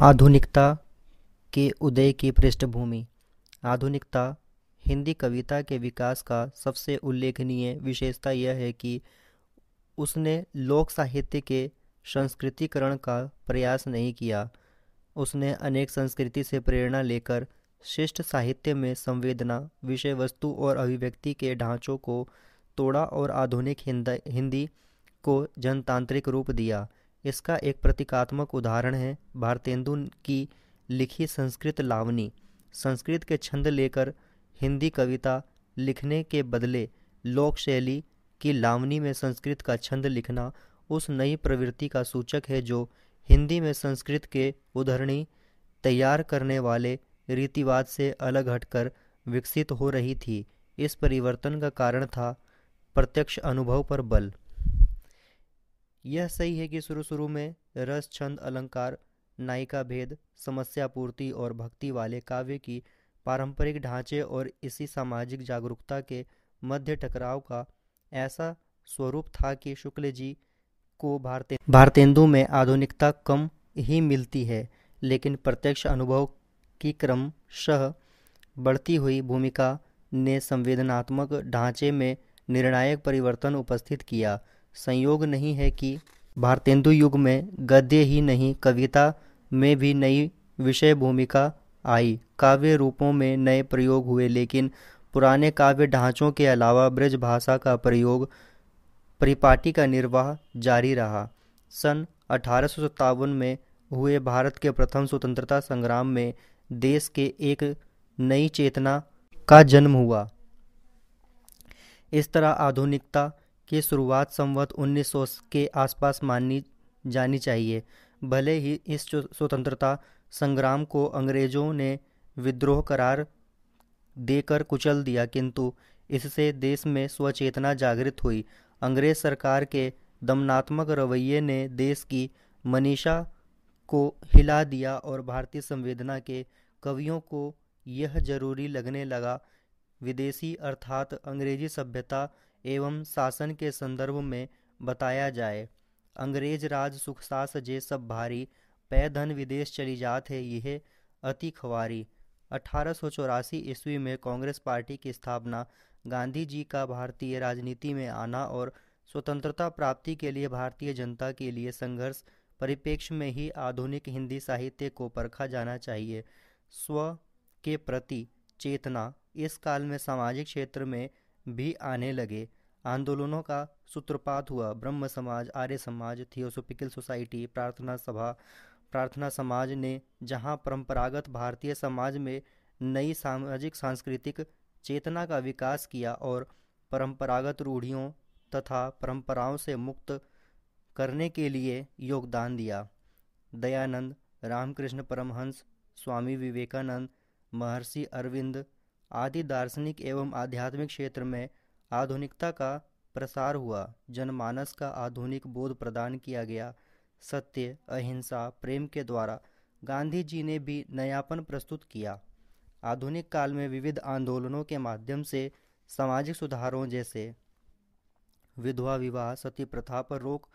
आधुनिकता के उदय की पृष्ठभूमि। आधुनिकता, हिंदी कविता के विकास का सबसे उल्लेखनीय विशेषता यह है कि उसने लोक साहित्य के संस्कृतिकरण का प्रयास नहीं किया। उसने अनेक संस्कृति से प्रेरणा लेकर शिष्ट साहित्य में संवेदना, विषय वस्तु और अभिव्यक्ति के ढांचों को तोड़ा और आधुनिक हिंदी को जनतांत्रिक रूप दिया। इसका एक प्रतीकात्मक उदाहरण है भारतेंदु की लिखी संस्कृत लावनी। संस्कृत के छंद लेकर हिंदी कविता लिखने के बदले लोक शैली की लावनी में संस्कृत का छंद लिखना उस नई प्रवृत्ति का सूचक है जो हिंदी में संस्कृत के उदाहरणी तैयार करने वाले रीतिवाद से अलग हटकर विकसित हो रही थी। इस परिवर्तन का कारण था प्रत्यक्ष अनुभव पर बल। यह सही है कि शुरू शुरू में रस, छंद, अलंकार, नायिका भेद, समस्या पूर्ति और भक्ति वाले काव्य की पारंपरिक ढांचे और इसी सामाजिक जागरूकता के मध्य टकराव का ऐसा स्वरूप था कि शुक्ल जी को भारते, भारतेंदु में आधुनिकता कम ही मिलती है, लेकिन प्रत्यक्ष अनुभव की क्रमशः बढ़ती हुई भूमिका ने संवेदनात्मक ढांचे में निर्णायक परिवर्तन उपस्थित किया। संयोग नहीं है कि भारतेंदु युग में गद्य ही नहीं, कविता में भी नई विषय भूमिका आई। काव्य रूपों में नए प्रयोग हुए, लेकिन पुराने काव्य ढांचों के अलावा ब्रज भाषा का प्रयोग परिपाटी का निर्वाह जारी रहा। सन अठारह सौ सत्तावन में हुए भारत के प्रथम स्वतंत्रता संग्राम में देश के एक नई चेतना का जन्म हुआ। इस तरह आधुनिकता की शुरुआत संवत 1900 के आसपास मानी जानी चाहिए। भले ही इस स्वतंत्रता संग्राम को अंग्रेज़ों ने विद्रोह करार देकर कुचल दिया, किंतु इससे देश में स्वचेतना जागृत हुई। अंग्रेज़ सरकार के दमनात्मक रवैये ने देश की मनीषा को हिला दिया और भारतीय संवेदना के कवियों को यह ज़रूरी लगने लगा। विदेशी अर्थात अंग्रेज़ी सभ्यता एवं शासन के संदर्भ में बताया जाए। अंग्रेज़ राज सुख सास जे सब भारी, पै धन विदेश चली जात है यह अति खवारी। अठारह सौ चौरासी ईस्वी में कांग्रेस पार्टी की स्थापना, गांधी जी का भारतीय राजनीति में आना और स्वतंत्रता प्राप्ति के लिए भारतीय जनता के लिए संघर्ष परिप्रेक्ष्य में ही आधुनिक हिंदी साहित्य को परखा जाना चाहिए। स्व के प्रति चेतना, इस काल में सामाजिक क्षेत्र में भी आने लगे। आंदोलनों का सूत्रपात हुआ। ब्रह्म समाज, आर्य समाज, थियोसोफिकल सोसाइटी, प्रार्थना सभा, प्रार्थना समाज ने, जहाँ परंपरागत भारतीय समाज में नई सामाजिक, सांस्कृतिक चेतना का विकास किया और परंपरागत रूढ़ियों तथा परंपराओं से मुक्त करने के लिए योगदान दिया। दयानंद, रामकृष्ण परमहंस, स्वामी विवेकानंद, महर्षि अरविंद आदि दार्शनिक एवं आध्यात्मिक क्षेत्र में आधुनिकता का प्रसार हुआ, जनमानस का आधुनिक बोध प्रदान किया गया। सत्य, अहिंसा, प्रेम के द्वारा गांधी जी ने भी नयापन प्रस्तुत किया। आधुनिक काल में विविध आंदोलनों के माध्यम से सामाजिक सुधारों जैसे विधवा विवाह, सती प्रथा पर रोक,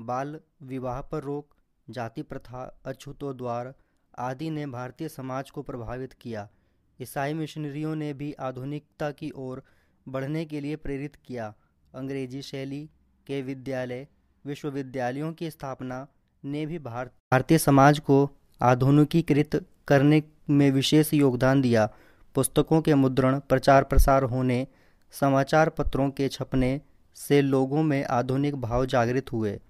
बाल विवाह पर रोक, जाति प्रथा, अछूतो द्वार आदि ने भारतीय समाज को प्रभावित किया। ईसाई मिशनरियों ने भी आधुनिकता की ओर बढ़ने के लिए प्रेरित किया। अंग्रेज़ी शैली के विद्यालय, विश्वविद्यालयों की स्थापना ने भी भारत भारतीय समाज को आधुनिकीकृत करने में विशेष योगदान दिया। पुस्तकों के मुद्रण, प्रचार प्रसार होने, समाचार पत्रों के छपने से लोगों में आधुनिक भाव जागृत हुए।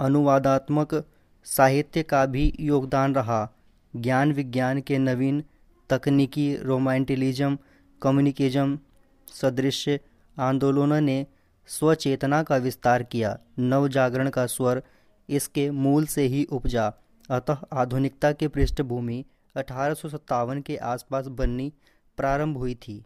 अनुवादात्मक साहित्य का भी योगदान रहा। ज्ञान विज्ञान के नवीन तकनीकी रोमांटिलिज्म, कम्युनिकिज्म, सदृश आंदोलनों ने स्वचेतना का विस्तार किया। नव जागरण का स्वर इसके मूल से ही उपजा। अतः आधुनिकता की पृष्ठभूमि अठारह सौ सत्तावन के आसपास बननी प्रारंभ हुई थी।